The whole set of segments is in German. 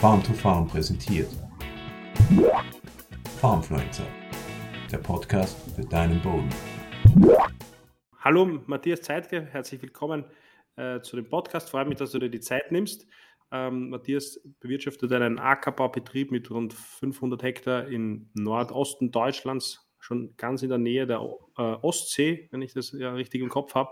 Farm to Farm präsentiert. Farmfluencer, der Podcast für deinen Boden. Hallo, Matthias Zeitge, herzlich willkommen äh, zu dem Podcast. Freut mich, dass du dir die Zeit nimmst. Ähm, Matthias bewirtschaftet einen Ackerbaubetrieb mit rund 500 Hektar im Nordosten Deutschlands, schon ganz in der Nähe der äh, Ostsee, wenn ich das ja richtig im Kopf habe.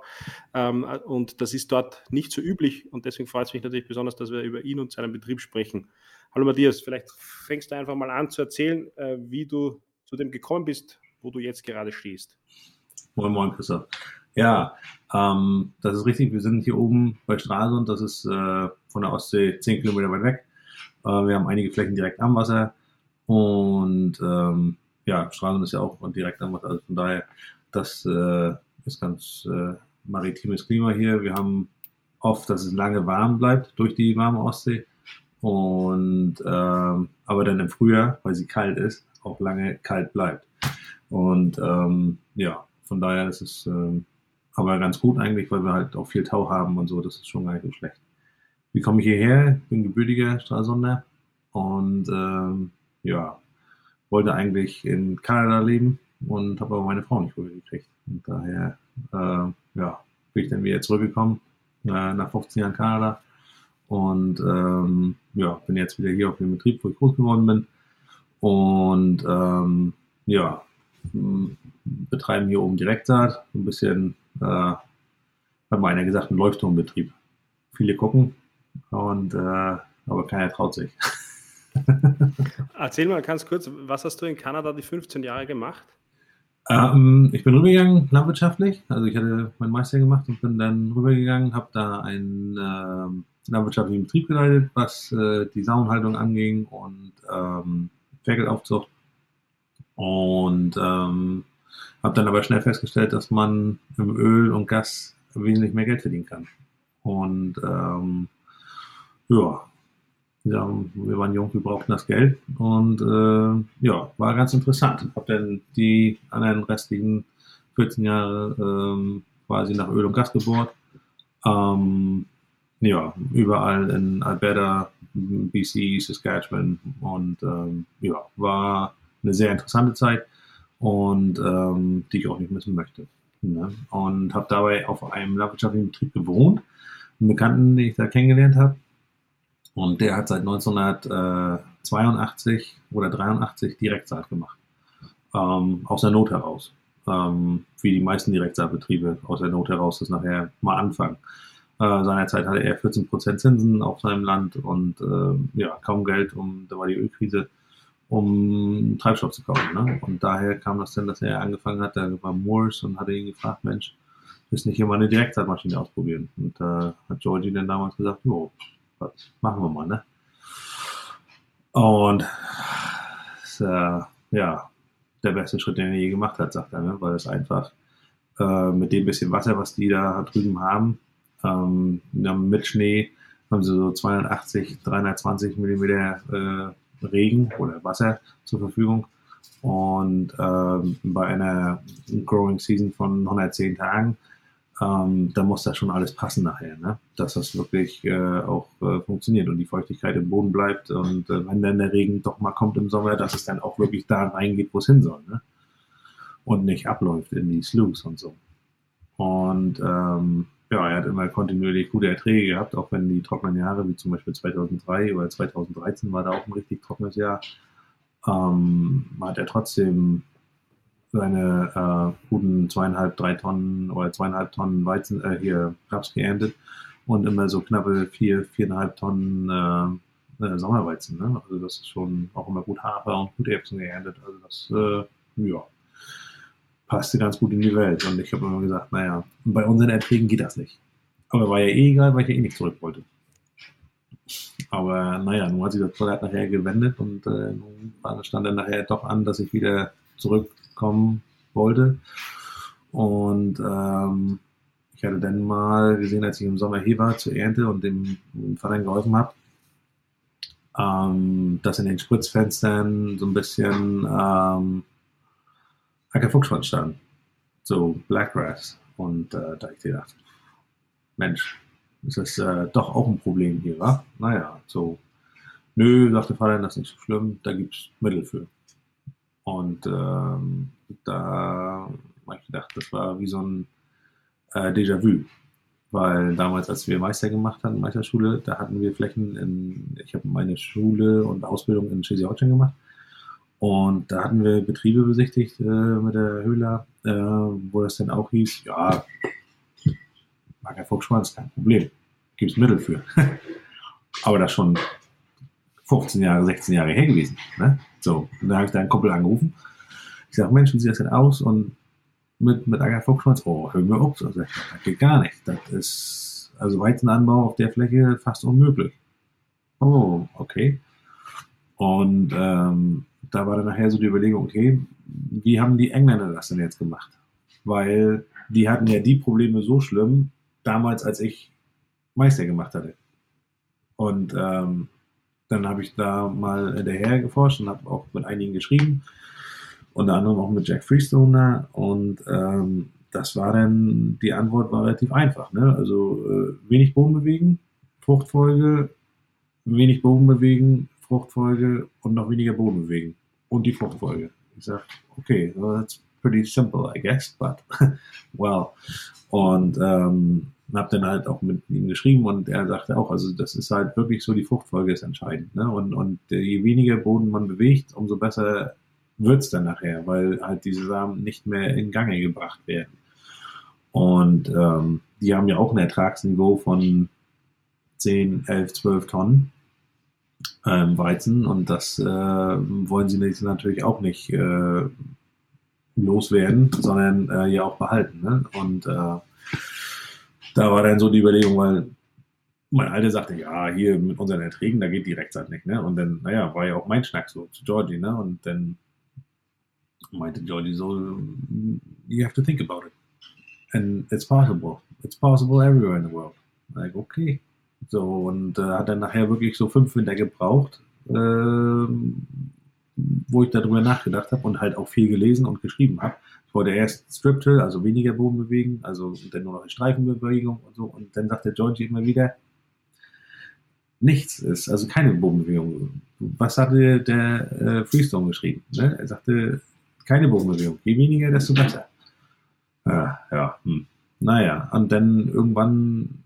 Ähm, und das ist dort nicht so üblich und deswegen freut es mich natürlich besonders, dass wir über ihn und seinen Betrieb sprechen. Hallo Matthias, vielleicht fängst du einfach mal an zu erzählen, äh, wie du zu dem gekommen bist, wo du jetzt gerade stehst. Moin Moin Christoph. Ja, ähm, das ist richtig. Wir sind hier oben bei Stralsund. Das ist äh, von der Ostsee 10 Kilometer weit weg. Äh, wir haben einige Flächen direkt am Wasser. Und ähm, ja, Stralsund ist ja auch direkt am Wasser. Also von daher, das äh, ist ganz äh, maritimes Klima hier. Wir haben oft, dass es lange warm bleibt durch die warme Ostsee. Und ähm, aber dann im Frühjahr, weil sie kalt ist, auch lange kalt bleibt. Und ähm, ja, von daher ist es ähm, aber ganz gut eigentlich, weil wir halt auch viel Tau haben und so, das ist schon gar nicht so schlecht. Wie komme ich hierher? Ich bin gebürtiger Stralsunder und ähm, ja, wollte eigentlich in Kanada leben und habe aber meine Frau nicht rübergekriegt. Und daher äh, ja, bin ich dann wieder zurückgekommen äh, nach 15 Jahren Kanada und ähm, ja, bin jetzt wieder hier auf dem Betrieb, wo ich groß geworden bin. Und ähm, ja, betreiben hier oben Direktsaat, ein bisschen äh, hat mal einer gesagt, ein Leuchtturmbetrieb. Viele gucken, und, äh, aber keiner traut sich. Erzähl mal ganz kurz, was hast du in Kanada die 15 Jahre gemacht? Ähm, ich bin rübergegangen landwirtschaftlich. Also ich hatte meinen Meister gemacht und bin dann rübergegangen, habe da einen äh, landwirtschaftlichen Betrieb geleitet, was äh, die Sauenhaltung anging und ähm, Ferkelaufzucht. Und ähm, habe dann aber schnell festgestellt, dass man im Öl und Gas wesentlich mehr Geld verdienen kann. Und ähm, ja, ja, wir waren jung, wir brauchten das Geld und äh, ja, war ganz interessant. Habe dann die anderen restlichen 14 Jahre ähm, quasi nach Öl und Gas gebohrt. Ähm, ja, überall in Alberta, BC, Saskatchewan und ähm, ja, war eine sehr interessante Zeit und ähm, die ich auch nicht missen möchte. Ne? Und habe dabei auf einem landwirtschaftlichen Betrieb gewohnt, einen Bekannten, den ich da kennengelernt habe. Und der hat seit 1982 oder 83 Direktsaat gemacht. Ähm, aus der Not heraus. Ähm, wie die meisten Direktsaatbetriebe aus der Not heraus das nachher mal anfangen. Äh, seinerzeit hatte er 14% Zinsen auf seinem Land und äh, ja, kaum Geld, um, da war die Ölkrise um Treibstoff zu kaufen. Ne? Und daher kam das dann, dass er angefangen hat, da war Moores und hatte ihn gefragt, Mensch, willst nicht hier mal eine Direktzeitmaschine ausprobieren? Und da äh, hat Georgie dann damals gesagt, oh, was machen wir mal, ne? Und äh, ja, der beste Schritt, den er je gemacht hat, sagt er, ne? weil es einfach äh, mit dem bisschen Wasser, was die da drüben haben, ähm, mit Schnee haben sie so 280, 320 Millimeter äh, Regen oder Wasser zur Verfügung. Und ähm, bei einer Growing Season von 110 Tagen, ähm, da muss das schon alles passen nachher, ne? dass das wirklich äh, auch äh, funktioniert und die Feuchtigkeit im Boden bleibt. Und äh, wenn dann der Regen doch mal kommt im Sommer, dass es dann auch wirklich da reingeht, wo es hin soll. Ne? Und nicht abläuft in die Sloughs und so. Und ähm, ja, er hat immer kontinuierlich gute Erträge gehabt, auch wenn die trockenen Jahre, wie zum Beispiel 2003 oder 2013 war da auch ein richtig trockenes Jahr, ähm, hat er trotzdem seine äh, guten zweieinhalb, drei Tonnen oder zweieinhalb Tonnen Weizen, äh, hier Raps geerntet und immer so knappe vier, viereinhalb Tonnen äh, äh, Sommerweizen. Ne? Also das ist schon auch immer gut Hafer und gute Erbsen geerntet. Also das, äh, ja, passte ganz gut in die Welt. Und ich habe immer gesagt, naja, bei unseren Erträgen geht das nicht. Aber war ja eh egal, weil ich ja eh nicht zurück wollte. Aber naja, nun hat sich das Produkt nachher gewendet und äh, nun stand dann nachher doch an, dass ich wieder zurückkommen wollte. Und ähm, ich hatte dann mal gesehen, als ich im Sommer hier war zur Ernte und dem, dem Vater geholfen habe, ähm, dass in den Spritzfenstern so ein bisschen ähm, Ackerfuchsschwanz stand. So Blackgrass. Und äh, da ich gedacht, Mensch, ist das äh, doch auch ein Problem hier, wa? Naja, so Nö, sagte Vater, das ist nicht so schlimm, da gibt es Mittel für. Und ähm, da habe ich gedacht, das war wie so ein äh, Déjà-vu. Weil damals, als wir Meister gemacht hatten, Meisterschule, da hatten wir Flächen in, ich habe meine Schule und Ausbildung in Schleswig-Holstein gemacht. Und da hatten wir Betriebe besichtigt äh, mit der Höhler, äh, wo das dann auch hieß, ja, mag er Fuchsschwanz, kein Problem. Gibt es Mittel für. Aber das schon 15 Jahre, 16 Jahre her gewesen. Ne? So, und da habe ich da einen Kumpel angerufen. Ich sage, Mensch, wie sieht das denn aus? Und mit, mit Ackerfuchsschwanz, oh, hören wir auf. Also, das geht gar nicht. Das ist, also Weizenanbau auf der Fläche fast unmöglich. Oh, okay. Und ähm, da war dann nachher so die Überlegung, okay, wie haben die Engländer das denn jetzt gemacht? Weil die hatten ja die Probleme so schlimm, damals, als ich Meister gemacht hatte. Und ähm, dann habe ich da mal hinterher geforscht und habe auch mit einigen geschrieben, unter anderem auch mit Jack Freestoner. Und ähm, das war dann, die Antwort war relativ einfach. Ne? Also äh, wenig Boden bewegen, Fruchtfolge, wenig Boden bewegen, Fruchtfolge und noch weniger Boden bewegen. Und die Fruchtfolge. Ich sage, okay, well, that's pretty simple, I guess, but well. Und ähm, habe dann halt auch mit ihm geschrieben und er sagte auch, also das ist halt wirklich so, die Fruchtfolge ist entscheidend. Ne? Und, und je weniger Boden man bewegt, umso besser wird's dann nachher, weil halt diese Samen nicht mehr in Gange gebracht werden. Und ähm, die haben ja auch ein Ertragsniveau von 10, 11, 12 Tonnen ähm, Weizen und das äh, wollen sie natürlich auch nicht äh, loswerden, sondern äh, ja auch behalten. Ne? Und äh, da war dann so die Überlegung, weil mein Alter sagte, ja, hier mit unseren Erträgen, da geht die Rechtszeit nicht, ne? Und dann, naja, war ja auch mein Schnack so zu Georgie, ne? Und dann meinte Georgie so, you have to think about it. And it's possible. It's possible everywhere in the world. Like, okay. So, und äh, hat dann nachher wirklich so fünf Winter gebraucht, äh, wo ich darüber nachgedacht habe und halt auch viel gelesen und geschrieben habe. Wollte erst Striptill, also weniger Boden bewegen, also dann nur noch in Streifenbewegung und so. Und dann sagte Georgie immer wieder, nichts ist, also keine Bodenbewegung. Was hatte der äh, Freestone geschrieben? Ne? Er sagte, keine Bodenbewegung. Je weniger, desto besser. Ja, ja hm. naja, und dann irgendwann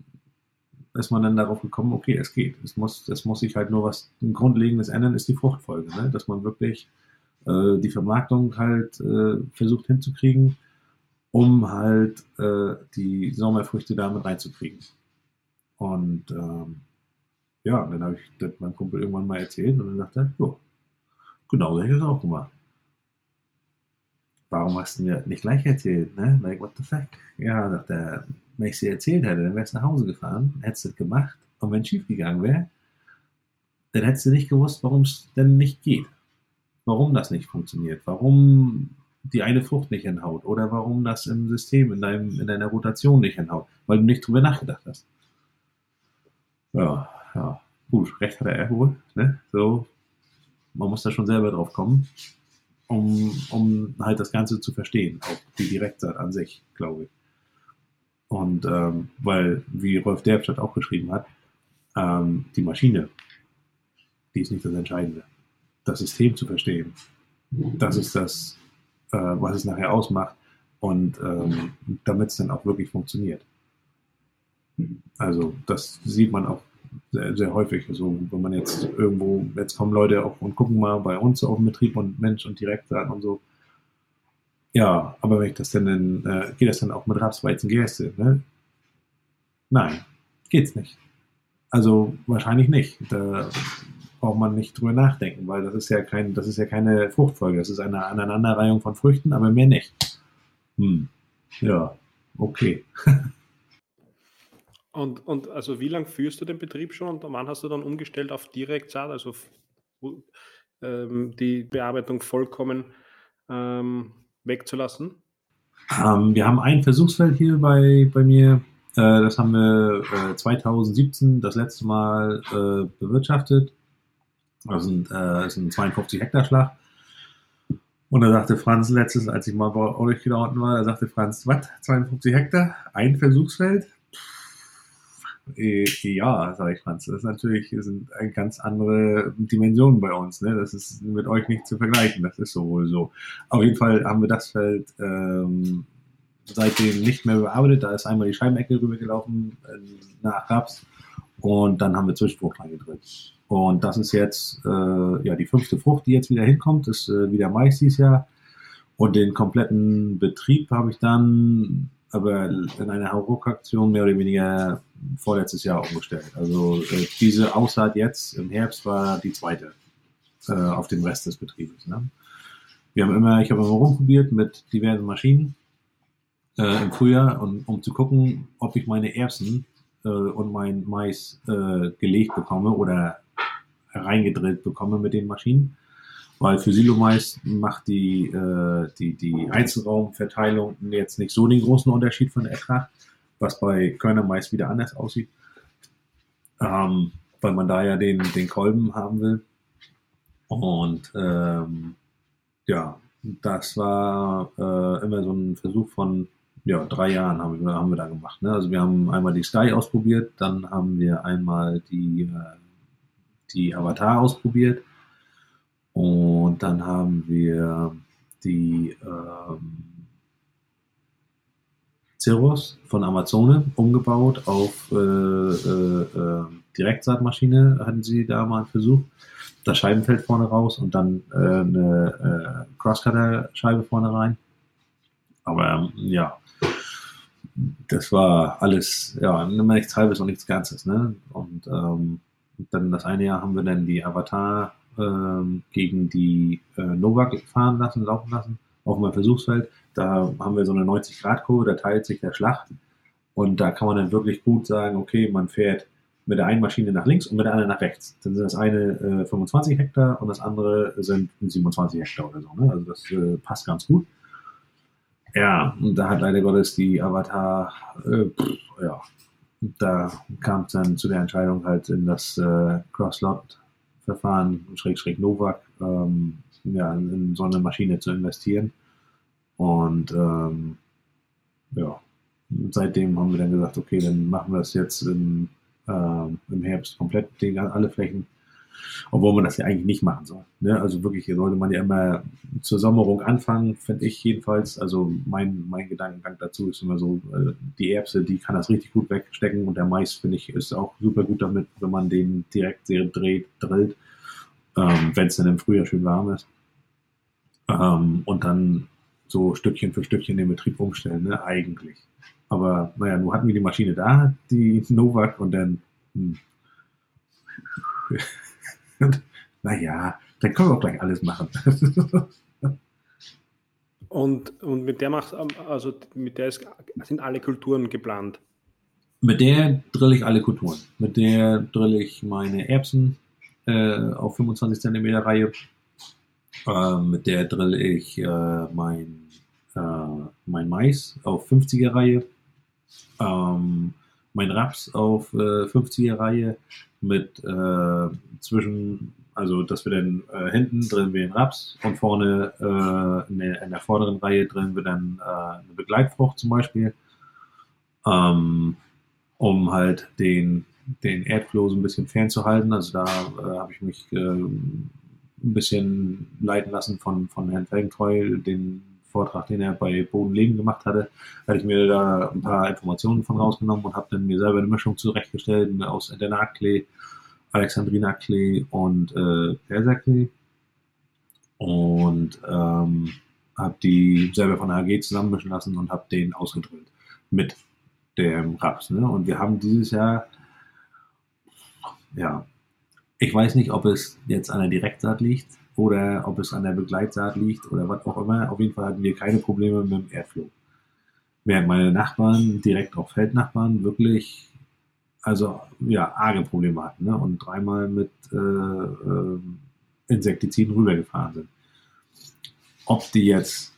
ist man dann darauf gekommen, okay, es geht. Es muss, es muss sich halt nur was ein Grundlegendes ändern, ist die Fruchtfolge, ne? dass man wirklich äh, die Vermarktung halt äh, versucht hinzukriegen, um halt äh, die Sommerfrüchte damit reinzukriegen. Und ähm, ja, dann habe ich das meinem Kumpel irgendwann mal erzählt und dann sagte er, ja, genau so hätte ich das auch gemacht. Warum hast du mir nicht gleich erzählt, ne? Like, what the fuck? Ja, sagt er, wenn ich es dir erzählt hätte, dann wärst du nach Hause gefahren, hättest du das gemacht und wenn es schief gegangen wäre, dann hättest du nicht gewusst, warum es denn nicht geht. Warum das nicht funktioniert. Warum die eine Frucht nicht hinhaut oder warum das im System, in, deinem, in deiner Rotation nicht hinhaut, weil du nicht drüber nachgedacht hast. Ja, ja, gut, recht hat er wohl. Ne? So, man muss da schon selber drauf kommen, um, um halt das Ganze zu verstehen, auch die Direktsaat an sich, glaube ich. Und ähm, weil, wie Rolf Derbstadt auch geschrieben hat, ähm, die Maschine, die ist nicht das Entscheidende. Das System zu verstehen, das ist das, äh, was es nachher ausmacht und ähm, damit es dann auch wirklich funktioniert. Also das sieht man auch sehr, sehr häufig. Also wenn man jetzt irgendwo, jetzt kommen Leute auch und gucken mal bei uns auf dem Betrieb und Mensch und Direktsaat und so, ja, aber wenn ich das denn in, äh, geht das dann auch mit Raps, Weizen, Gerste? Ne? Nein, geht's nicht. Also wahrscheinlich nicht. Da braucht man nicht drüber nachdenken, weil das ist ja kein, das ist ja keine Fruchtfolge. Das ist eine Aneinanderreihung von Früchten, aber mehr nicht. Hm. Ja, okay. und, und also wie lange führst du den Betrieb schon und wann hast du dann umgestellt auf Direktsaat, also ähm, die Bearbeitung vollkommen ähm, wegzulassen? Ähm, wir haben ein Versuchsfeld hier bei, bei mir. Äh, das haben wir äh, 2017 das letzte Mal äh, bewirtschaftet. Das sind, äh, das sind 52 Hektar Schlag. Und da sagte Franz letztes, als ich mal bei euch da unten war, da sagte Franz, was, 52 Hektar, ein Versuchsfeld? äh, ja, sage ich Franz, das ist natürlich sind eine ganz andere Dimensionen bei uns. Ne? Das ist mit euch nicht zu vergleichen, das ist so wohl so. Auf jeden Fall haben wir das Feld ähm, seitdem nicht mehr bearbeitet. Da ist einmal die Scheibenecke rübergelaufen äh, nach Raps und dann haben wir Zwischenfrucht reingedrückt. Und das ist jetzt äh, ja die fünfte Frucht, die jetzt wieder hinkommt, ist äh, wieder Mais dieses Jahr. Und den kompletten Betrieb habe ich dann aber in einer Hauruck-Aktion mehr oder weniger vorletztes Jahr umgestellt. Also äh, diese Aussaat jetzt im Herbst war die zweite äh, auf dem Rest des Betriebes. Ne? Wir haben immer, ich habe immer rumprobiert mit diversen Maschinen äh, im Frühjahr, und, um zu gucken, ob ich meine Erbsen äh, und mein Mais äh, gelegt bekomme oder reingedrillt bekomme mit den Maschinen. Weil für Silomais macht die, äh, die, die Einzelraumverteilung jetzt nicht so den großen Unterschied von der Ertrag, was bei Körnermais wieder anders aussieht. Ähm, weil man da ja den, den Kolben haben will. Und ähm, ja, das war äh, immer so ein Versuch von ja, drei Jahren haben wir, haben wir da gemacht. Ne? Also wir haben einmal die Sky ausprobiert, dann haben wir einmal die, äh, die Avatar ausprobiert und dann haben wir die ähm, Cirrus von Amazone umgebaut auf äh, äh, äh, Direktsaatmaschine, hatten sie da mal versucht. Das Scheibenfeld vorne raus und dann äh, eine äh, Crosscutter-Scheibe vorne rein. Aber ähm, ja, das war alles, ja, nichts Halbes und nichts Ganzes. Ne? Und ähm, dann das eine Jahr haben wir dann die Avatar ähm, gegen die äh, Novak fahren lassen, laufen lassen, auf meinem Versuchsfeld. Da haben wir so eine 90-Grad-Kurve, da teilt sich der Schlag. Und da kann man dann wirklich gut sagen, okay, man fährt mit der einen Maschine nach links und mit der anderen nach rechts. Dann sind das eine äh, 25 Hektar und das andere sind 27 Hektar oder so. Ne? Also das äh, passt ganz gut. Ja, und da hat leider Gottes die Avatar, äh, pff, ja, da kam es dann zu der Entscheidung halt in das äh, Cross-Lot-Verfahren, Schrägstrich Novak, ähm, ja, in so eine Maschine zu investieren. Und ähm, ja, seitdem haben wir dann gesagt, okay, dann machen wir es jetzt im, äh, im Herbst komplett, den, alle Flächen obwohl man das ja eigentlich nicht machen soll. Ne? Also wirklich, hier sollte man ja immer zur Sommerung anfangen, finde ich jedenfalls. Also mein, mein Gedankengang dazu ist immer so, äh, die Erbse, die kann das richtig gut wegstecken und der Mais, finde ich, ist auch super gut damit, wenn man den direkt sehr dreht, drillt, ähm, wenn es dann im Frühjahr schön warm ist. Ähm, und dann so Stückchen für Stückchen den Betrieb umstellen, ne? eigentlich. Aber naja, nun hatten wir die Maschine da, die Novak, und dann hm, und, naja, dann können wir auch gleich alles machen. und, und mit der macht, also mit der ist, sind alle Kulturen geplant. Mit der drille ich alle Kulturen. Mit der drille ich meine Erbsen äh, auf 25 cm Reihe. Äh, mit der drille ich äh, mein, äh, mein Mais auf 50er Reihe. Ähm, mein Raps auf äh, 50er Reihe mit äh, zwischen, also dass wir dann äh, hinten drin wir den Raps und vorne äh, in, der, in der vorderen Reihe drin wir dann äh, eine Begleitfrucht zum Beispiel, ähm, um halt den, den Erdflow so ein bisschen fernzuhalten. Also da äh, habe ich mich äh, ein bisschen leiten lassen von, von Herrn Felgentreu, den Vortrag, den er bei Bodenleben gemacht hatte, hatte ich mir da ein paar Informationen von rausgenommen und habe dann mir selber eine Mischung zurechtgestellt aus Entenarklee, Alexandrinaklee und äh, Perserklee. Und ähm, habe die selber von der AG zusammenmischen lassen und habe den ausgedrückt mit dem Raps. Ne? Und wir haben dieses Jahr, ja, ich weiß nicht, ob es jetzt an der Direktsaat liegt, oder ob es an der Begleitsaat liegt oder was auch immer. Auf jeden Fall hatten wir keine Probleme mit dem Airflow. Während meine Nachbarn, direkt auch Feldnachbarn, wirklich, also ja, arge Probleme hatten ne? und dreimal mit äh, äh, Insektiziden rübergefahren sind. Ob die jetzt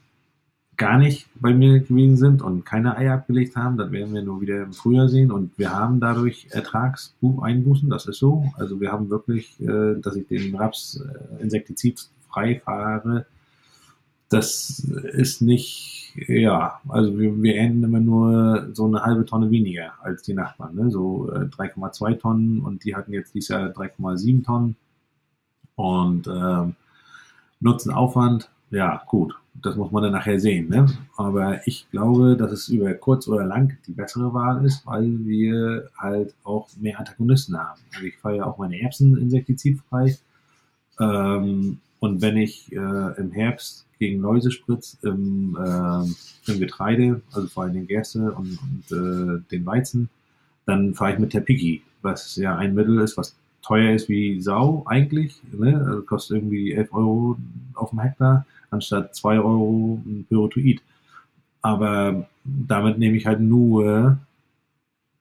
gar nicht bei mir gewesen sind und keine Eier abgelegt haben, das werden wir nur wieder im Frühjahr sehen. Und wir haben dadurch Ertragseinbußen, das ist so. Also wir haben wirklich, äh, dass ich den Raps äh, insektizidfrei fahre, das ist nicht, ja, also wir, wir ernten immer nur so eine halbe Tonne weniger als die Nachbarn, ne? so äh, 3,2 Tonnen und die hatten jetzt dieses Jahr 3,7 Tonnen und ähm, Nutzenaufwand, ja gut, das muss man dann nachher sehen. Ne? Aber ich glaube, dass es über kurz oder lang die bessere Wahl ist, weil wir halt auch mehr Antagonisten haben. Also ich fahre ja auch meine Erbsen insektizidfrei. Ähm, und wenn ich äh, im Herbst gegen Läuse spritze, im, äh, im Getreide, also vor allem den Gerste und, und äh, den Weizen, dann fahre ich mit Terpiki, was ja ein Mittel ist, was teuer ist wie Sau eigentlich. Ne? Also kostet irgendwie 11 Euro auf dem Hektar anstatt 2 Euro ein Pyrotoid. Aber damit nehme ich halt nur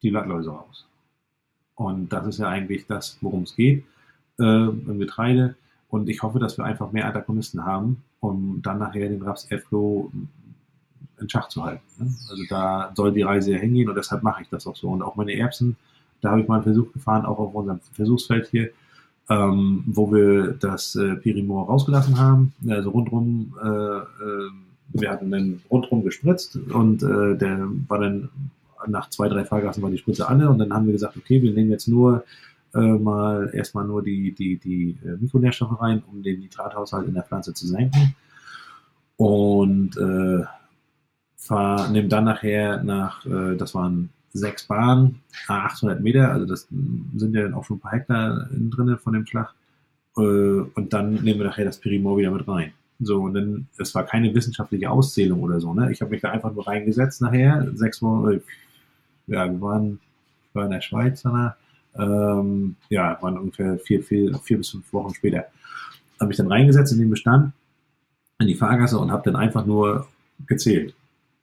die Blattläuse raus. Und das ist ja eigentlich das, worum es geht äh, im Getreide. Und ich hoffe, dass wir einfach mehr Antagonisten haben, um dann nachher den Raps Airflow in Schach zu halten. Ne? Also da soll die Reise ja hingehen und deshalb mache ich das auch so. Und auch meine Erbsen, da habe ich mal einen Versuch gefahren, auch auf unserem Versuchsfeld hier, ähm, wo wir das äh, Pirimor rausgelassen haben. Also rundrum, äh, äh, wir hatten dann rundrum gespritzt und äh, der war dann nach zwei, drei Fahrgassen war die Spritze alle und dann haben wir gesagt, okay, wir nehmen jetzt nur äh, mal erstmal nur die, die, die äh, Mikronährstoffe rein, um den Nitrathaushalt in der Pflanze zu senken. Und äh, fahr, nehmen dann nachher nach, das waren sechs Bahnen, 800 Meter, also das sind ja dann auch schon ein paar Hektar drin von dem Schlag. Äh, und dann nehmen wir nachher das Perimor wieder mit rein. So, und dann, es war keine wissenschaftliche Auszählung oder so, ne? Ich habe mich da einfach nur reingesetzt nachher, sechs Wochen, ja, wir waren, wir waren in der Schweiz danach, ähm, ja, waren ungefähr vier, vier, vier bis fünf Wochen später. Habe mich dann reingesetzt in den Bestand, in die Fahrgasse und habe dann einfach nur gezählt.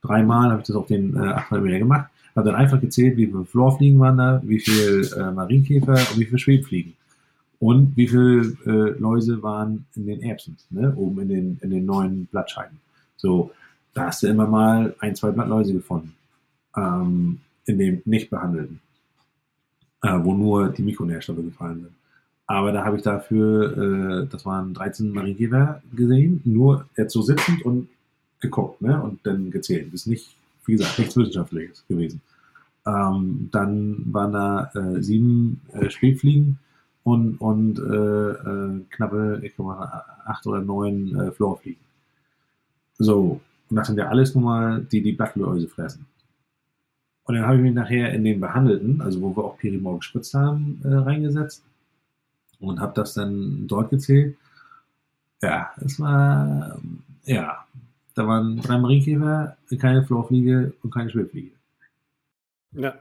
Dreimal habe ich das auf den äh, 800 Meter gemacht habe dann einfach gezählt, wie viele Florfliegen waren da, wie viel äh, Marienkäfer und wie viele Schwebfliegen. Und wie viele äh, Läuse waren in den Erbsen, ne? oben in den, in den neuen Blattscheiben. So, da hast du immer mal ein, zwei Blattläuse gefunden. Ähm, in dem nicht behandelten. Äh, wo nur die Mikronährstoffe gefallen sind. Aber da habe ich dafür, äh, das waren 13 Marienkäfer gesehen, nur jetzt so sitzend und geguckt ne? und dann gezählt. Das ist nicht, wie gesagt, nichts Wissenschaftliches gewesen. Ähm, dann waren da äh, sieben äh, Schwebfliegen und, und äh, äh knappe, ich glaube, acht oder neun äh, Florfliegen. So, und das sind ja alles nun mal die, die Blattläuse fressen. Und dann habe ich mich nachher in den behandelten, also wo wir auch Pirimor gespritzt haben, äh, reingesetzt und habe das dann dort gezählt. Ja, es war, ja, da waren drei Marienkäfer, keine Florfliege und keine Schwebfliege. Ja.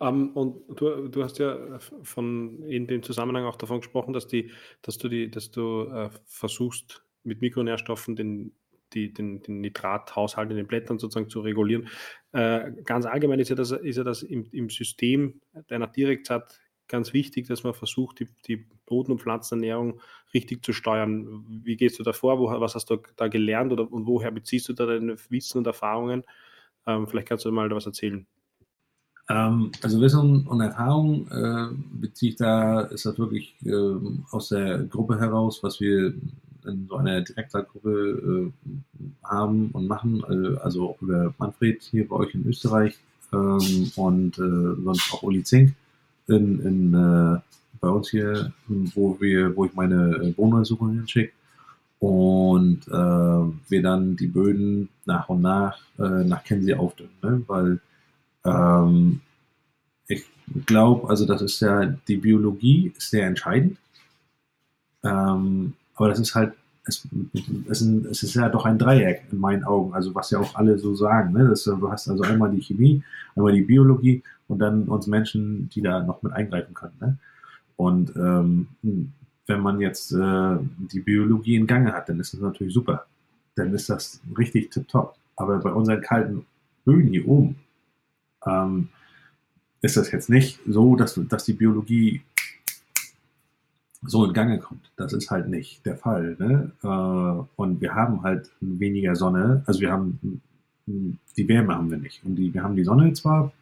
Ähm, und du, du hast ja von in dem Zusammenhang auch davon gesprochen, dass die, dass du die, dass du äh, versuchst, mit Mikronährstoffen den, die, den, den Nitrathaushalt in den Blättern sozusagen zu regulieren. Äh, ganz allgemein ist ja das, ist ja das im, im System deiner Direktzeit ganz wichtig, dass man versucht, die, die Boden- und Pflanzenernährung richtig zu steuern. Wie gehst du da vor? Wo, was hast du da gelernt oder und woher beziehst du da deine Wissen und Erfahrungen? Ähm, vielleicht kannst du mal was erzählen. Ähm, also Wissen und Erfahrung äh, beziehe ich da, ist das wirklich äh, aus der Gruppe heraus, was wir in so einer Direktgruppe äh, haben und machen, äh, also auch über Manfred hier bei euch in Österreich ähm, und äh, sonst auch Uli Zink in, in äh, bei uns hier, wo wir, wo ich meine Bohnenuntersuchungen hinschicke und äh, wir dann die Böden nach und nach äh, nach Kenzie aufdünnen, ne? weil ähm, ich glaube, also das ist ja, die Biologie ist sehr entscheidend. Ähm, aber das ist halt, es, es, es, ist ja doch ein Dreieck in meinen Augen, also was ja auch alle so sagen. Ne? Das, du hast also einmal die Chemie, einmal die Biologie und dann uns Menschen, die da noch mit eingreifen können. Ne? Und ähm, wenn man jetzt äh, die Biologie in Gange hat, dann ist das natürlich super. Dann ist das richtig tipptopp. Aber bei unseren kalten Böden hier oben, ähm, ist das jetzt nicht so, dass, dass die Biologie so in Gange kommt. Das ist halt nicht der Fall. Ne? Äh, und wir haben halt weniger Sonne, also wir haben die Wärme haben wir nicht. Und die, wir haben die Sonne zwar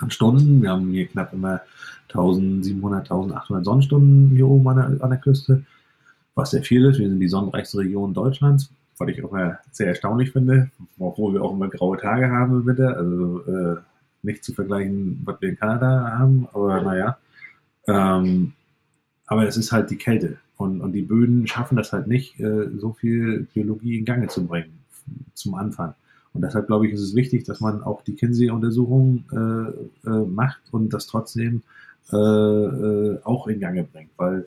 an Stunden, wir haben hier knapp immer 1700, 1800 Sonnenstunden hier oben an der, an der Küste, was sehr viel ist. Wir sind die sonnenreichste Region Deutschlands. was ich auch mal sehr erstaunlich finde, obwohl wir auch immer graue Tage haben im Winter, also äh, nicht zu vergleichen, was wir in Kanada haben, aber naja. Ähm, aber es ist halt die Kälte und, und die Böden schaffen das halt nicht, äh, so viel Biologie in Gange zu bringen zum Anfang. Und deshalb glaube ich, ist es wichtig, dass man auch die Kinsey-Untersuchung äh, äh, macht und das trotzdem äh, äh, auch in Gange bringt, weil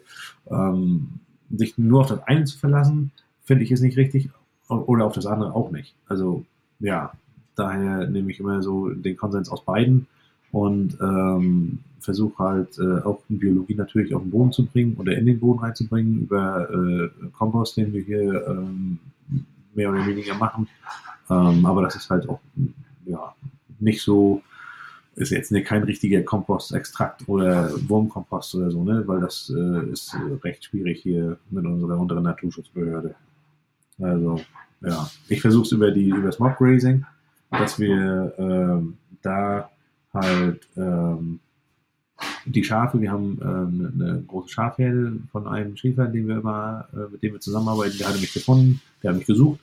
ähm, sich nur auf das eine zu verlassen, finde ich ist nicht richtig oder auf das andere auch nicht. Also ja, daher nehme ich immer so den Konsens aus beiden und ähm, versuche halt äh, auch Biologie natürlich auf den Boden zu bringen oder in den Boden reinzubringen über äh, Kompost, den wir hier ähm, mehr oder weniger machen. Ähm, aber das ist halt auch ja, nicht so, ist jetzt nicht kein richtiger Kompostextrakt oder Wurmkompost oder so, ne? weil das äh, ist recht schwierig hier mit unserer unteren Naturschutzbehörde. Also, ja, ich versuche es über, die, über das Mob-Grazing, dass wir ähm, da halt ähm, die Schafe, wir haben ähm, eine große Schafherde von einem Schäfer, den wir immer, äh, mit dem wir zusammenarbeiten, der hatte mich gefunden, der hat mich gesucht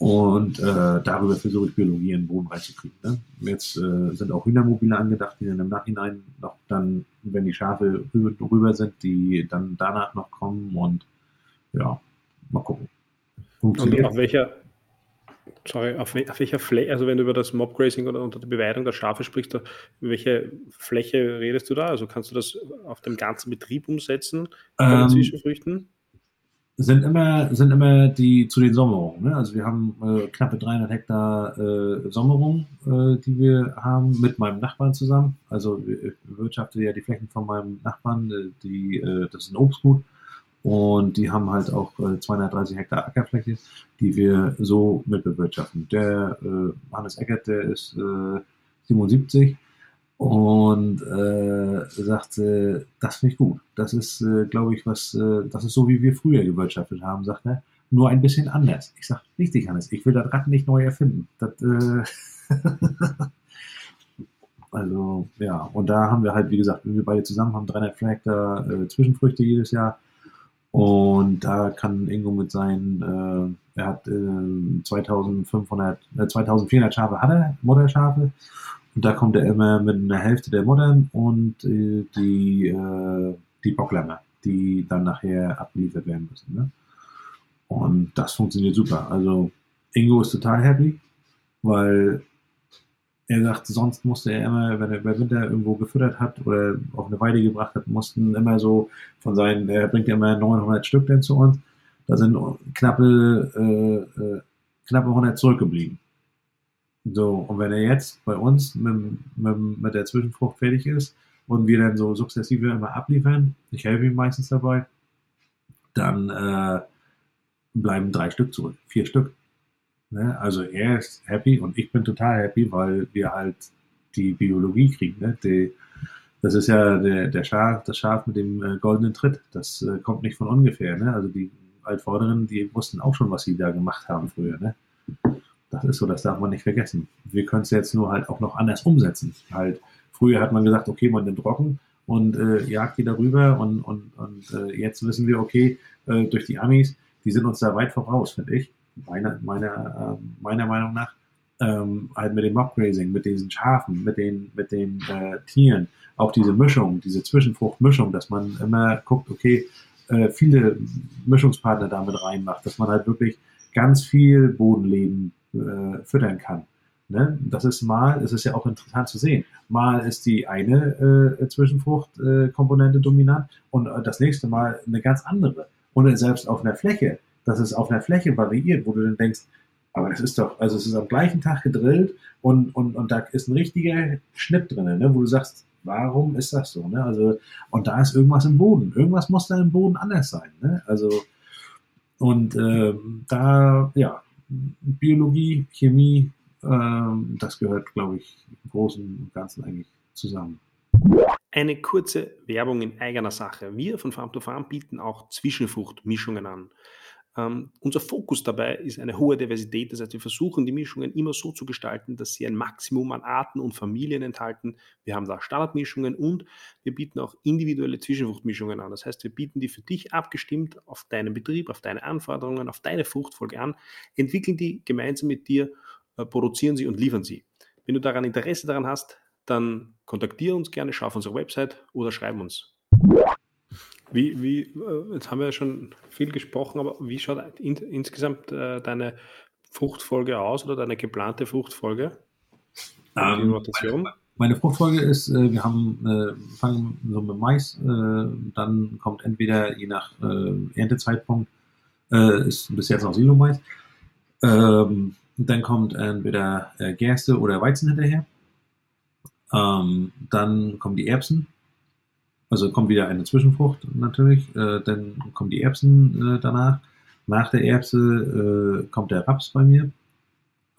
und äh, darüber versuche ich Biologie in den Boden reinzukriegen. Ne? Jetzt äh, sind auch Hühnermobile angedacht, die dann im Nachhinein noch dann, wenn die Schafe rüber, rüber sind, die dann danach noch kommen und ja, mal gucken. Und auf welcher, sorry, auf, auf welcher Fläche, also wenn du über das Mobgrazing oder unter der Beweidung der Schafe sprichst, über welche Fläche redest du da? Also kannst du das auf dem ganzen Betrieb umsetzen bei ähm, den Zwischenfrüchten? Sind immer, sind immer die zu den Sommerungen. Ne? Also wir haben äh, knappe 300 Hektar äh, Sommerung, äh, die wir haben mit meinem Nachbarn zusammen. Also ich bewirtschafte ja die Flächen von meinem Nachbarn, äh, die, äh, das ist ein Obstgut. Und die haben halt auch äh, 230 Hektar Ackerfläche, die wir so mitbewirtschaften. Der äh, Hannes Eckert, der ist äh, 77 und äh, sagte, das finde ich gut. Das ist, äh, glaube ich, was, äh, das ist so, wie wir früher gewirtschaftet haben, sagt er. Nur ein bisschen anders. Ich sage, richtig, Hannes, ich will das Rad nicht neu erfinden. Das, äh also, ja, und da haben wir halt, wie gesagt, wir beide zusammen haben 300 Hektar äh, Zwischenfrüchte jedes Jahr und da kann Ingo mit seinen, äh, er hat äh, 2500, äh, 2400 Schafe hat er, Mutterschafe. Und da kommt er immer mit einer Hälfte der Muttern und äh, die, äh, die Bocklämmer, die dann nachher abgeliefert werden müssen. Ne? Und das funktioniert super. Also Ingo ist total happy, weil er sagt, sonst musste er immer, wenn er über Winter irgendwo gefüttert hat oder auf eine Weide gebracht hat, mussten immer so von seinen, er bringt ja immer 900 Stück denn zu uns, da sind knappe, äh, äh, knappe 100 zurückgeblieben. So, und wenn er jetzt bei uns mit, mit, mit der Zwischenfrucht fertig ist und wir dann so sukzessive immer abliefern, ich helfe ihm meistens dabei, dann äh, bleiben drei Stück zurück, vier Stück. Ne? Also er ist happy und ich bin total happy, weil wir halt die Biologie kriegen. Ne? Die, das ist ja der, der Schaf, das Schaf mit dem äh, goldenen Tritt. Das äh, kommt nicht von ungefähr. Ne? Also die Altvorderen, die wussten auch schon, was sie da gemacht haben früher. Ne? Das ist so, das darf man nicht vergessen. Wir können es jetzt nur halt auch noch anders umsetzen. Halt, früher hat man gesagt, okay, man nimmt Rocken und äh, jagt die darüber und, und, und äh, jetzt wissen wir, okay, äh, durch die Amis, die sind uns da weit voraus, finde ich meiner, meiner, äh, meiner Meinung nach, ähm, halt mit dem Mobgrazing, mit diesen Schafen, mit den, mit den äh, Tieren, auch diese Mischung, diese Zwischenfruchtmischung, dass man immer guckt, okay, äh, viele Mischungspartner damit reinmacht, dass man halt wirklich ganz viel Bodenleben äh, füttern kann. Ne? Das ist mal, es ist ja auch interessant zu sehen. Mal ist die eine äh, Zwischenfruchtkomponente dominant und äh, das nächste Mal eine ganz andere. Und selbst auf einer Fläche dass es auf einer Fläche variiert, wo du dann denkst, aber das ist doch, also es ist am gleichen Tag gedrillt und, und, und da ist ein richtiger Schnitt drin, ne, wo du sagst, warum ist das so? Ne? Also, und da ist irgendwas im Boden. Irgendwas muss da im Boden anders sein. Ne? Also, und äh, da, ja, Biologie, Chemie, äh, das gehört, glaube ich, im Großen und Ganzen eigentlich zusammen. Eine kurze Werbung in eigener Sache. Wir von Farm to Farm bieten auch Zwischenfruchtmischungen an. Ähm, unser Fokus dabei ist eine hohe Diversität. Das heißt, wir versuchen die Mischungen immer so zu gestalten, dass sie ein Maximum an Arten und Familien enthalten. Wir haben da Standardmischungen und wir bieten auch individuelle Zwischenfruchtmischungen an. Das heißt, wir bieten die für dich abgestimmt auf deinen Betrieb, auf deine Anforderungen, auf deine Fruchtfolge an, entwickeln die gemeinsam mit dir, äh, produzieren sie und liefern sie. Wenn du daran Interesse daran hast, dann kontaktiere uns gerne, schau auf unsere Website oder schreib uns. Wie, wie, äh, jetzt haben wir ja schon viel gesprochen, aber wie schaut in, insgesamt äh, deine Fruchtfolge aus oder deine geplante Fruchtfolge? Ähm, meine, meine, Fruchtfolge ist, äh, wir haben, äh, fangen so mit Mais, äh, dann kommt entweder je nach äh, Erntezeitpunkt, ist bis jetzt noch Silo-Mais, ähm, dann kommt entweder Gerste oder Weizen hinterher, ähm, dann kommen die Erbsen, also kommt wieder eine Zwischenfrucht natürlich, äh, dann kommen die Erbsen äh, danach. Nach der Erbse äh, kommt der Raps bei mir.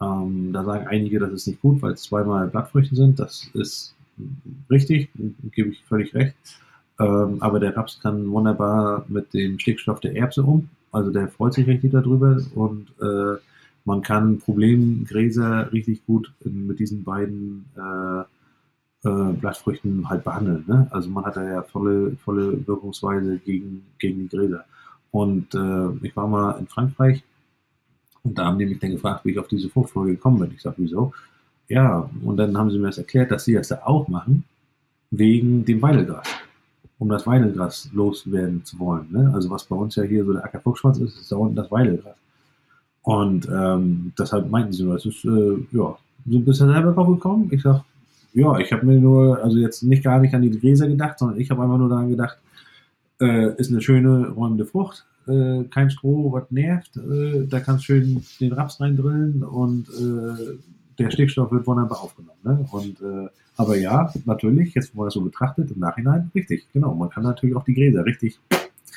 Ähm, da sagen einige, das ist nicht gut, weil es zweimal Blattfrüchte sind. Das ist richtig, gebe ich völlig recht. Ähm, aber der Raps kann wunderbar mit dem Stickstoff der Erbse um. Also der freut sich richtig darüber und äh, man kann Problemgräser richtig gut mit diesen beiden äh, äh, Blattfrüchten halt behandeln. Ne? Also man hat da ja volle, volle Wirkungsweise gegen, gegen die Gräser. Und äh, ich war mal in Frankreich und da haben die mich dann gefragt, wie ich auf diese Fruchtfolge gekommen bin. Ich sage, wieso? Ja, und dann haben sie mir das erklärt, dass sie das da auch machen, wegen dem Weidelgras. Um das Weidelgras loswerden zu wollen. Ne? Also was bei uns ja hier so der Ackerfuchsschwanz ist, ist da unten das Weidelgras. Und ähm, deshalb meinten sie das ist, äh, ja, so ein bisschen selber drauf gekommen. Ich sage, ja, ich habe mir nur, also jetzt nicht gar nicht an die Gräser gedacht, sondern ich habe einfach nur daran gedacht, äh, ist eine schöne räumende Frucht, äh, kein Stroh, was nervt, äh, da kannst du schön den Raps reindrillen und äh, der Stickstoff wird wunderbar aufgenommen. Ne? Und, äh, aber ja, natürlich, jetzt wo man das so betrachtet, im Nachhinein, richtig, genau, man kann natürlich auch die Gräser richtig,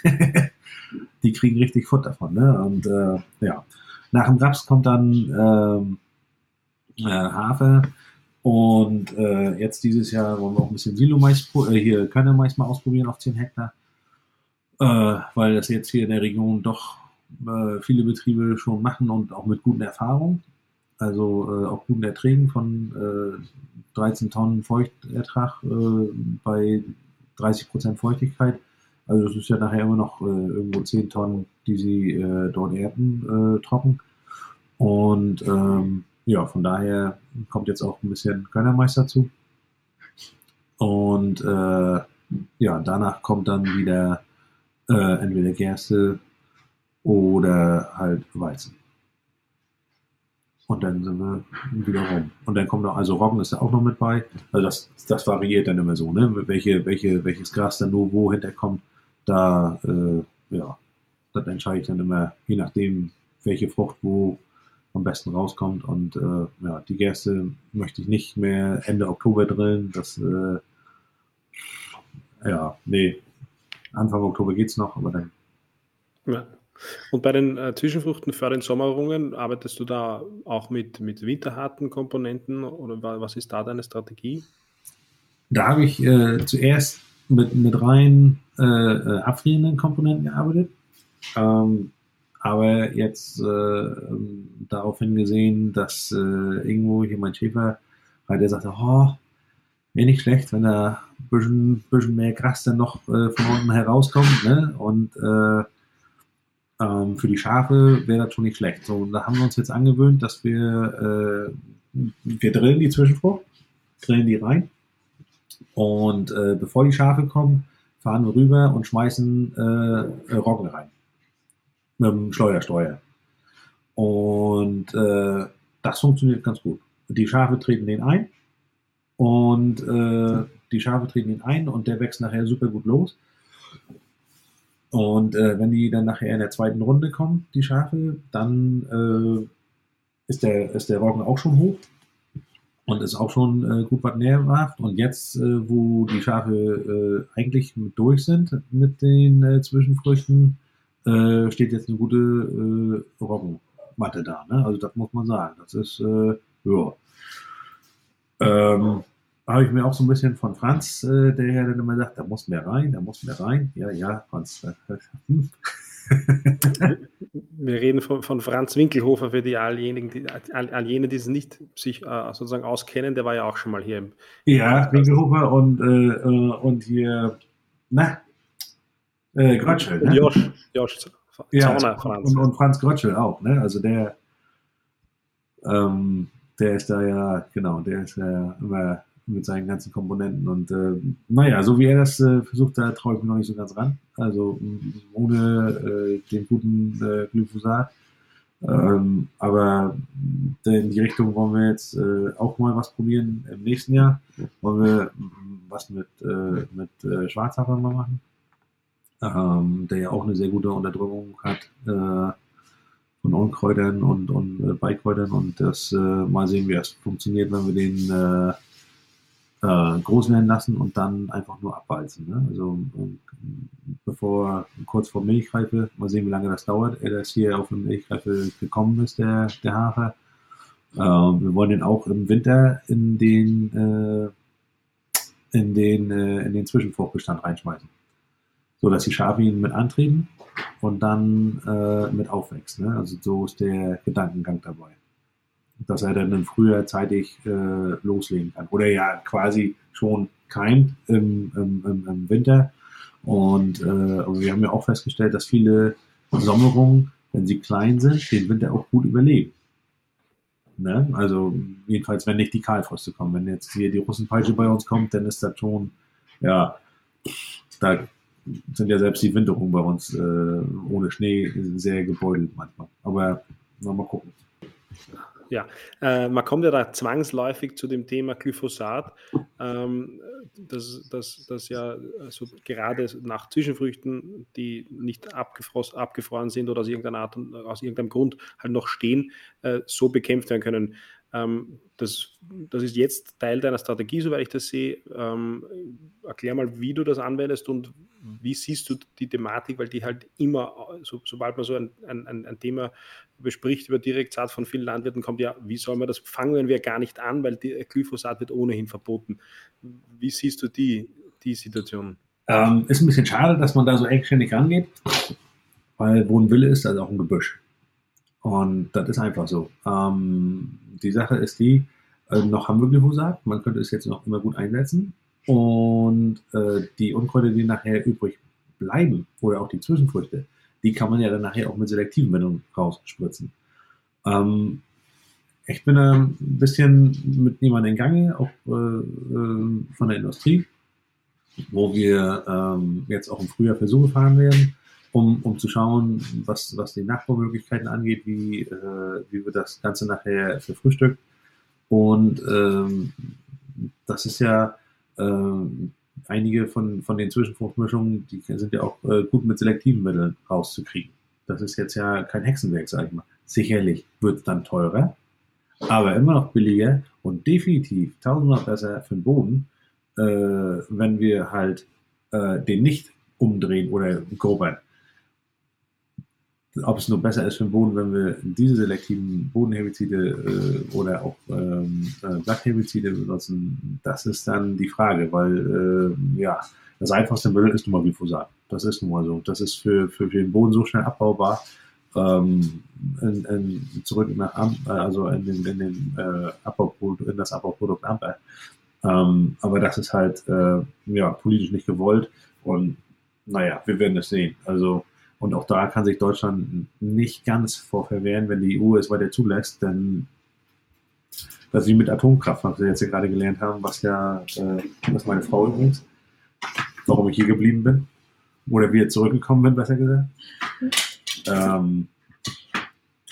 die kriegen richtig Futter davon. Ne? Und äh, ja, nach dem Raps kommt dann ähm, äh, Hafer, und äh, jetzt dieses Jahr wollen wir auch ein bisschen Silo-Mais, äh, hier Körnermais mal ausprobieren auf 10 Hektar, äh, weil das jetzt hier in der Region doch äh, viele Betriebe schon machen und auch mit guten Erfahrungen. Also äh, auch guten Erträgen von äh, 13 Tonnen Feuchtertrag äh, bei 30 Prozent Feuchtigkeit. Also das ist ja nachher immer noch äh, irgendwo 10 Tonnen, die sie äh, dort ernten, äh, trocken. Und ähm, ja, von daher kommt jetzt auch ein bisschen Kölnermeister zu. Und äh, ja, danach kommt dann wieder äh, entweder Gerste oder halt Weizen. Und dann sind wir wieder rum. Und dann kommt noch, also Roggen ist da auch noch mit bei. Also das, das variiert dann immer so, ne? Welche, welche, welches Gras dann nur wo hinterkommt, da, äh, ja, das entscheide ich dann immer, je nachdem, welche Frucht wo am besten rauskommt. Und äh, ja, die Gerste möchte ich nicht mehr Ende Oktober drillen. Das, äh, ja, nee, Anfang Oktober geht es noch, aber dann. Ja. Und bei den äh, Zwischenfrüchten für den Sommerungen arbeitest du da auch mit, mit winterharten Komponenten oder was ist da deine Strategie? Da habe ich äh, zuerst mit, mit rein äh, äh abfrierenden Komponenten gearbeitet. Ähm, aber jetzt äh, darauf hingesehen, dass äh, irgendwo hier mein Schäfer, weil der sagte, oh, wäre nicht schlecht, wenn da ein bisschen, bisschen mehr Gras dann noch äh, von unten herauskommt. Ne? Und äh, ähm, für die Schafe wäre das schon nicht schlecht. So, und da haben wir uns jetzt angewöhnt, dass wir, äh, wir drillen die Zwischenfrucht, drillen die rein. Und äh, bevor die Schafe kommen, fahren wir rüber und schmeißen äh, Roggen rein mit dem Schleudersteuer. Und äh, das funktioniert ganz gut. Die Schafe treten den ein und äh, die Schafe treten ihn ein und der wächst nachher super gut los. Und äh, wenn die dann nachher in der zweiten Runde kommen, die Schafe, dann äh, ist, der, ist der Roggen auch schon hoch und ist auch schon äh, gut was nährhaft. Und jetzt, äh, wo die Schafe äh, eigentlich durch sind mit den äh, Zwischenfrüchten, äh, steht jetzt eine gute äh, Roggenmatte da. Ne? Also das muss man sagen. Das ist, äh, ja. Ähm, habe ich mir auch so ein bisschen von Franz, äh, der ja dann immer sagt, da muss mehr rein, da muss mehr rein. Ja, ja, Franz. Äh, hm. wir reden von, von, Franz Winkelhofer für die alljenigen, die, all, all jene, die es nicht sich äh, sozusagen auskennen, der war ja auch schon mal hier im Ja, Winkelhofer und, äh, äh, und hier, na, äh, Grötschel. Ne? Josch, Josch ja, Franz. Und, und, Franz Grötschel auch, ne? Also der, ähm, der ist da ja, genau, der ist ja immer mit seinen ganzen Komponenten. Und äh, naja, so wie er das äh, versucht, da traue ich mir noch nicht so ganz ran. Also ohne äh, den guten äh, Glyphosat. Ähm, aber in die Richtung wollen wir jetzt äh, auch mal was probieren im nächsten Jahr. Wollen wir was mit, äh, mit äh, Schwarzhafer mal machen, ähm, der ja auch eine sehr gute Unterdrückung hat äh, von Unkräutern und, und äh, Beikräutern. Und das äh, mal sehen, wie das funktioniert, wenn wir den äh, äh, groß werden lassen und dann einfach nur abwalzen. Ne? Also bevor kurz vor Milchreife, mal sehen, wie lange das dauert, er das hier auf eine Milchreife gekommen ist, der, der Hafer. Äh, wir wollen den auch im Winter in den, äh, in den, äh, in den Zwischenfruchtbestand reinschmeißen. So dass die Schafe ihn mit antrieben und dann äh, mit aufwächst. Ne? Also so ist der Gedankengang dabei dass er dann im Frühjahr zeitig äh, loslegen kann. Oder ja quasi schon keimt im, im, im Winter. Und äh, wir haben ja auch festgestellt, dass viele Sommerungen, wenn sie klein sind, den Winter auch gut überleben. Ne? Also jedenfalls, wenn nicht die Kahlfröste kommen. Wenn jetzt hier die Russenpeitsche bei uns kommt, dann ist das schon, ja, da sind ja selbst die Winterungen bei uns äh, ohne Schnee sehr gebeutelt manchmal. Aber mal gucken. Ja, äh, man kommt ja da zwangsläufig zu dem Thema Glyphosat, ähm, das, das, das ja also gerade nach Zwischenfrüchten, die nicht abgefroren sind oder aus irgendeiner Art und aus irgendeinem Grund halt noch stehen, äh, so bekämpft werden können. Ähm, das, das ist jetzt Teil deiner Strategie, soweit ich das sehe. Ähm, erklär mal, wie du das anwendest und wie siehst du die Thematik, weil die halt immer, so, sobald man so ein, ein, ein Thema bespricht über Direktsaat von vielen Landwirten, kommt ja, wie soll man das, fangen wir gar nicht an, weil die Glyphosat wird ohnehin verboten. Wie siehst du die, die Situation? Ähm, ist ein bisschen schade, dass man da so eigenständig rangeht, weil wo ein Wille ist, da ist auch ein Gebüsch. Und das ist einfach so. Ähm, die Sache ist die, äh, noch haben wir Glyphosat, man könnte es jetzt noch immer gut einsetzen. Und äh, die Unkräuter, die nachher übrig bleiben, oder auch die Zwischenfrüchte, die kann man ja dann nachher auch mit selektiven Mitteln rausspritzen. Ähm, ich bin ein bisschen mit jemandem in Gange, auch äh, äh, von der Industrie, wo wir ähm, jetzt auch im Frühjahr Versuche fahren werden um, um zu schauen, was, was die Nachbaumöglichkeiten angeht, wie, äh, wie wir das Ganze nachher verfrühstückt. Und ähm, das ist ja äh, einige von, von den Zwischenfruchtmischungen, die sind ja auch äh, gut mit selektiven Mitteln rauszukriegen. Das ist jetzt ja kein Hexenwerk, sag ich mal. Sicherlich wird es dann teurer, aber immer noch billiger und definitiv tausendmal besser für den Boden, äh, wenn wir halt äh, den nicht umdrehen oder grobern ob es nur besser ist für den Boden, wenn wir diese selektiven Bodenherbizide äh, oder auch ähm, äh, Blattherbizide benutzen, das ist dann die Frage, weil äh, ja, das einfachste Mittel ist nun mal Glyphosat. Das ist nun mal so. Das ist für, für, für den Boden so schnell abbaubar. Ähm, in, in, zurück nach Am also in den, in den äh, Abbauprodukt, in das Abbauprodukt Amper. Ähm, aber das ist halt äh, ja politisch nicht gewollt und naja, wir werden es sehen. Also und auch da kann sich Deutschland nicht ganz vor verwehren, wenn die EU es weiter zulässt, denn das ist wie mit Atomkraft, was wir jetzt hier gerade gelernt haben, was ja, äh, was meine Frau übrigens, warum ich hier geblieben bin. Oder wieder zurückgekommen bin, besser gesagt. Ähm,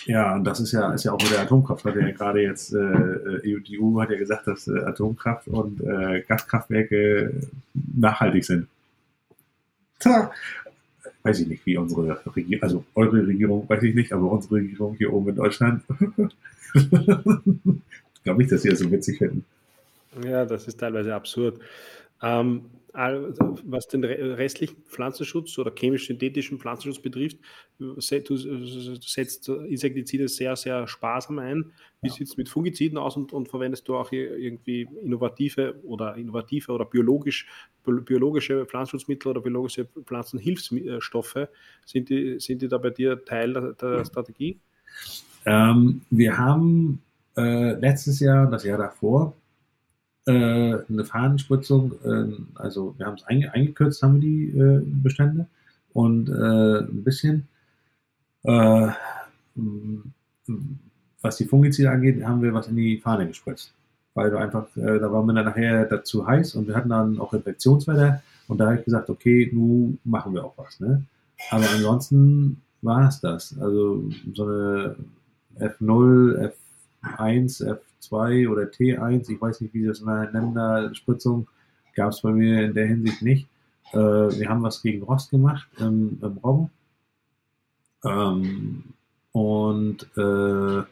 ja, und das ist ja, ist ja auch mit der Atomkraft, hat ja gerade jetzt, äh, die EU hat ja gesagt, dass äh, Atomkraft und äh, Gaskraftwerke nachhaltig sind. Tja, weiß ich nicht, wie unsere Regierung, also eure Regierung weiß ich nicht, aber unsere Regierung hier oben in Deutschland, glaube ich, dass sie das so witzig finden. Ja, das ist teilweise absurd. Ähm, was den restlichen Pflanzenschutz oder chemisch-synthetischen Pflanzenschutz betrifft, du setzt Insektizide sehr, sehr sparsam ein. Wie ja. sieht es mit Fungiziden aus und, und, verwendest du auch irgendwie innovative oder innovative oder biologisch, biologische Pflanzenschutzmittel oder biologische Pflanzenhilfsstoffe? Sind die, sind die da bei dir Teil der, der Strategie? Ähm, wir haben äh, letztes Jahr, das Jahr davor, eine Fahnenspritzung, äh, also wir haben es einge eingekürzt, haben wir die äh, Bestände und äh, ein bisschen. Äh, was die Fungizide angeht, haben wir was in die Fahne gespritzt. Weil wir einfach, äh, da waren wir dann nachher dazu heiß und wir hatten dann auch Infektionswetter und da habe ich gesagt, okay, nun machen wir auch was. Ne? Aber ansonsten war es das. Also so eine F0, F1, F 2 oder T1, ich weiß nicht, wie das nennen, da Spritzung gab es bei mir in der Hinsicht nicht. Äh, wir haben was gegen Rost gemacht im, im Roggen. Ähm, und äh,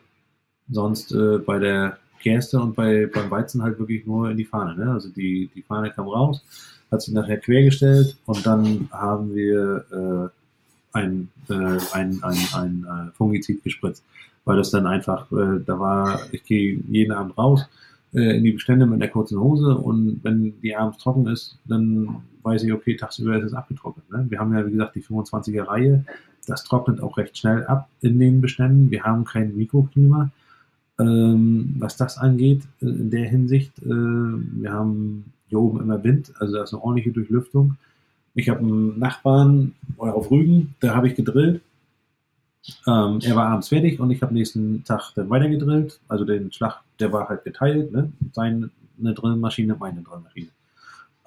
sonst äh, bei der Gerste und bei, beim Weizen halt wirklich nur in die Fahne. Ne? Also die, die Fahne kam raus, hat sich nachher quergestellt und dann haben wir äh, ein, äh, ein, ein, ein, ein Fungizid gespritzt weil das dann einfach, äh, da war, ich gehe jeden Abend raus äh, in die Bestände mit einer kurzen Hose und wenn die abends trocken ist, dann weiß ich, okay, tagsüber ist es abgetrocknet. Ne? Wir haben ja, wie gesagt, die 25er Reihe, das trocknet auch recht schnell ab in den Beständen. Wir haben kein Mikroklima, ähm, was das angeht, äh, in der Hinsicht. Äh, wir haben hier oben immer Wind, also da ist eine ordentliche Durchlüftung. Ich habe einen Nachbarn auf Rügen, da habe ich gedrillt ähm, er war abends fertig und ich habe nächsten Tag dann weiter gedrillt. Also den Schlag, der war halt geteilt, ne? Seine Drillmaschine, meine Drillmaschine.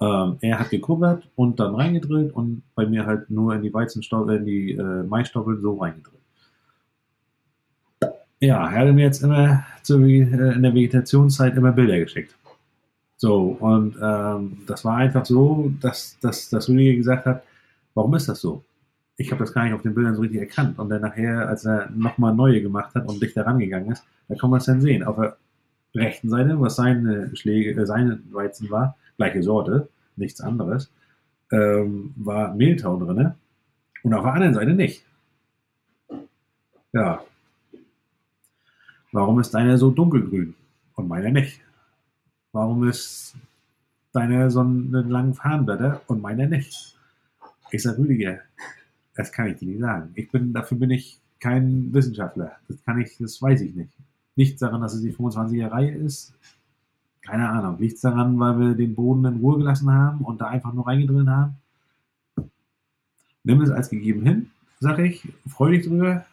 Ähm, er hat gekuppert und dann reingedrillt und bei mir halt nur in die Weizenstoppel, in die äh, Maistoppel so reingedrillt. Ja, er hat mir jetzt immer zu, äh, in der Vegetationszeit immer Bilder geschickt. So, und ähm, das war einfach so, dass, dass, dass Rüdiger gesagt hat, warum ist das so? Ich habe das gar nicht auf den Bildern so richtig erkannt. Und dann nachher, als er nochmal neue gemacht hat und dichter rangegangen ist, da kann man es dann sehen. Auf der rechten Seite, was seine Schläge, äh, seine Weizen war, gleiche Sorte, nichts anderes, ähm, war Mehltau drin. Und auf der anderen Seite nicht. Ja. Warum ist deiner so dunkelgrün und meiner nicht? Warum ist deiner so einen langen Fahnenblätter und meiner nicht? Ich sag Rüdiger, das kann ich dir nicht sagen. Ich bin, dafür bin ich kein Wissenschaftler. Das kann ich, das weiß ich nicht. Nichts daran, dass es die 25er Reihe ist. Keine Ahnung. Nichts daran, weil wir den Boden in Ruhe gelassen haben und da einfach nur reingedrillt haben. Nimm es als gegeben hin, sag ich. Freu dich drüber,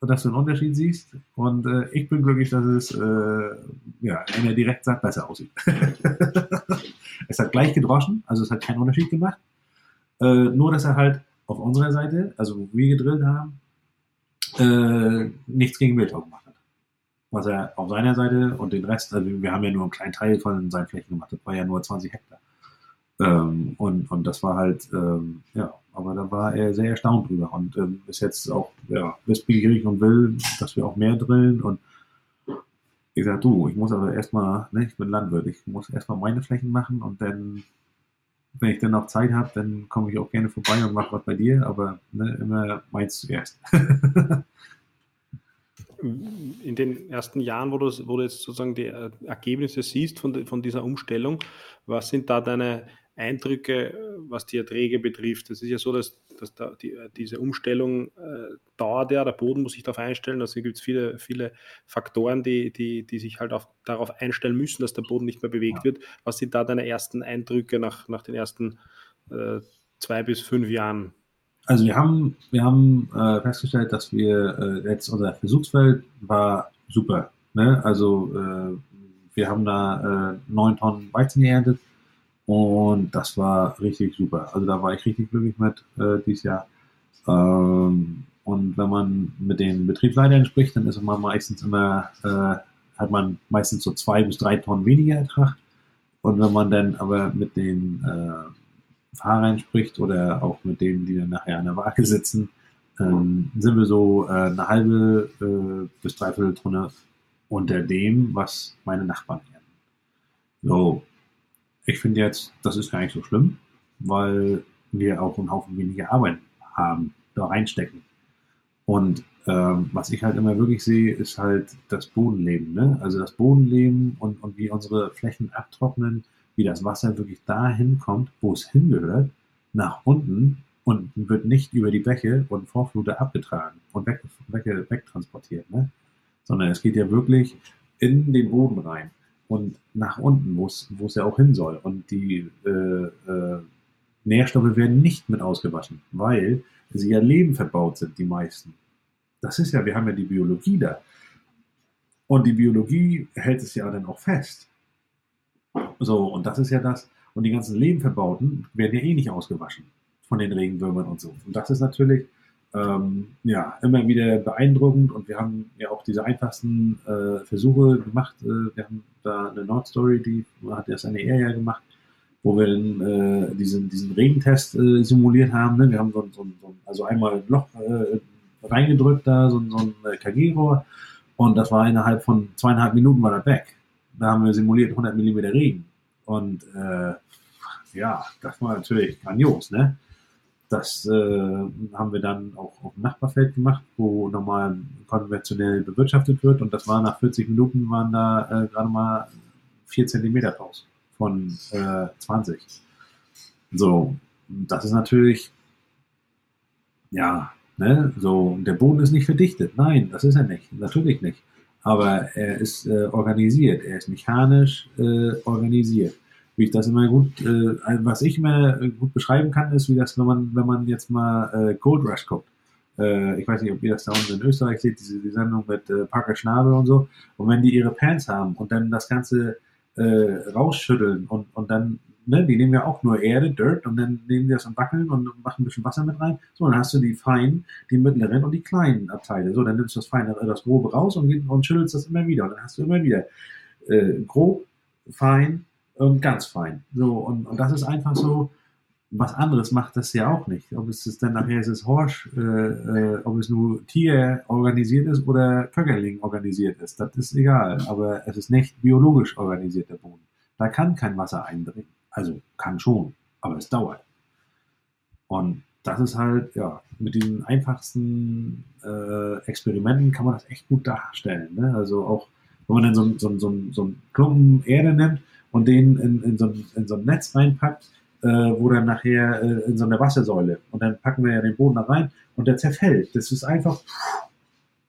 dass du einen Unterschied siehst. Und äh, ich bin glücklich, dass es, äh, ja, er direkt sagt, besser aussieht. es hat gleich gedroschen, also es hat keinen Unterschied gemacht. Äh, nur, dass er halt auf unserer Seite, also wo wir gedrillt haben, äh, nichts gegen Wildtau gemacht hat. Was er auf seiner Seite und den Rest, also wir haben ja nur einen kleinen Teil von seinen Flächen gemacht, das war ja nur 20 Hektar. Ähm, und, und das war halt, ähm, ja, aber da war er sehr erstaunt drüber und ähm, ist jetzt auch ja, wissbegierig und will, dass wir auch mehr drillen und ich sag du, ich muss aber erstmal, ne, ich bin Landwirt, ich muss erstmal meine Flächen machen und dann wenn ich dann noch Zeit habe, dann komme ich auch gerne vorbei und mache was bei dir, aber ne, immer meins zuerst. In den ersten Jahren, wo du, wo du jetzt sozusagen die äh, Ergebnisse siehst von, von dieser Umstellung, was sind da deine Eindrücke, was die Erträge betrifft? Es ist ja so, dass, dass da die, äh, diese Umstellung äh, dauert ja, der Boden muss sich darauf einstellen. Also gibt es viele, viele Faktoren, die, die, die sich halt auf, darauf einstellen müssen, dass der Boden nicht mehr bewegt wird. Was sind da deine ersten Eindrücke nach, nach den ersten äh, zwei bis fünf Jahren? Also wir haben, wir haben äh, festgestellt, dass wir äh, jetzt unser Versuchsfeld war super. Ne? Also äh, wir haben da äh, neun Tonnen Weizen geerntet und das war richtig super. Also da war ich richtig glücklich mit äh, dieses Jahr. Ähm, und wenn man mit den Betriebsleitern spricht, dann ist man meistens immer, äh, hat man meistens so zwei bis drei Tonnen weniger Ertrag. Und wenn man dann aber mit den äh, Fahrern spricht oder auch mit denen, die dann nachher an der Waage sitzen, ähm, sind wir so äh, eine halbe äh, bis dreiviertel Tonne unter dem, was meine Nachbarn ernten. So, ich finde jetzt, das ist gar nicht so schlimm. weil wir auch einen Haufen weniger Arbeit haben, da reinstecken. Und ähm, was ich halt immer wirklich sehe, ist halt das Bodenleben. Ne? Also das Bodenleben und, und wie unsere Flächen abtrocknen, wie das Wasser wirklich dahin kommt, wo es hingehört, nach unten und wird nicht über die Bäche und Vorflute abgetragen und weg, weg, wegtransportiert, ne? sondern es geht ja wirklich in den Boden rein und nach unten, wo es ja auch hin soll. Und die äh, äh, Nährstoffe werden nicht mit ausgewaschen, weil sie ja Leben verbaut sind, die meisten. Das ist ja, wir haben ja die Biologie da. Und die Biologie hält es ja dann auch fest. So, und das ist ja das. Und die ganzen Lebenverbauten werden ja eh nicht ausgewaschen von den Regenwürmern und so. Und das ist natürlich ähm, ja immer wieder beeindruckend. Und wir haben ja auch diese einfachsten äh, Versuche gemacht. Äh, wir haben da eine Nordstory, die hat erst eine Ehe gemacht, wo wir dann äh, diesen, diesen Regentest äh, simuliert haben. Ne? Wir haben so, so, so, also einmal ein Loch äh, reingedrückt da, so, so ein äh, KG-Rohr. Und das war innerhalb von zweieinhalb Minuten war das weg. Da haben wir simuliert 100 mm Regen. Und ja, das war natürlich grandios, ne? Das äh, haben wir dann auch auf dem Nachbarfeld gemacht, wo normal konventionell bewirtschaftet wird. Und das war nach 40 Minuten waren da äh, gerade mal 4 cm raus von äh, 20. So, das ist natürlich, ja, ne, so, der Boden ist nicht verdichtet. Nein, das ist er nicht. Natürlich nicht. Aber er ist äh, organisiert, er ist mechanisch äh, organisiert wie ich das immer gut, äh, was ich immer gut beschreiben kann, ist, wie das, wenn man, wenn man jetzt mal äh, Gold Rush guckt. Äh, ich weiß nicht, ob ihr das da unten in Österreich seht, diese die Sendung mit äh, Parker Schnabel und so. Und wenn die ihre Pants haben und dann das Ganze äh, rausschütteln und, und dann, ne, die nehmen ja auch nur Erde, Dirt und dann nehmen die das und wackeln und machen ein bisschen Wasser mit rein. So, dann hast du die feinen, die mittleren und die kleinen Abteile. So, dann nimmst du das feine, das grobe raus und, und schüttelst das immer wieder. Und dann hast du immer wieder äh, grob, fein, ganz fein. So, und, und das ist einfach so, was anderes macht das ja auch nicht. Ob es dann nachher ist es Horsch, äh, äh, ob es nur Tier organisiert ist oder Köckerling organisiert ist, das ist egal. Aber es ist nicht biologisch organisierter Boden. Da kann kein Wasser eindringen. Also kann schon, aber es dauert. Und das ist halt, ja, mit diesen einfachsten äh, Experimenten kann man das echt gut darstellen. Ne? Also auch, wenn man dann so, so, so, so einen Klumpen Erde nimmt und den in, in, so, ein, in so ein Netz reinpackt, äh, wo dann nachher äh, in so eine Wassersäule und dann packen wir ja den Boden da rein und der zerfällt. Das ist einfach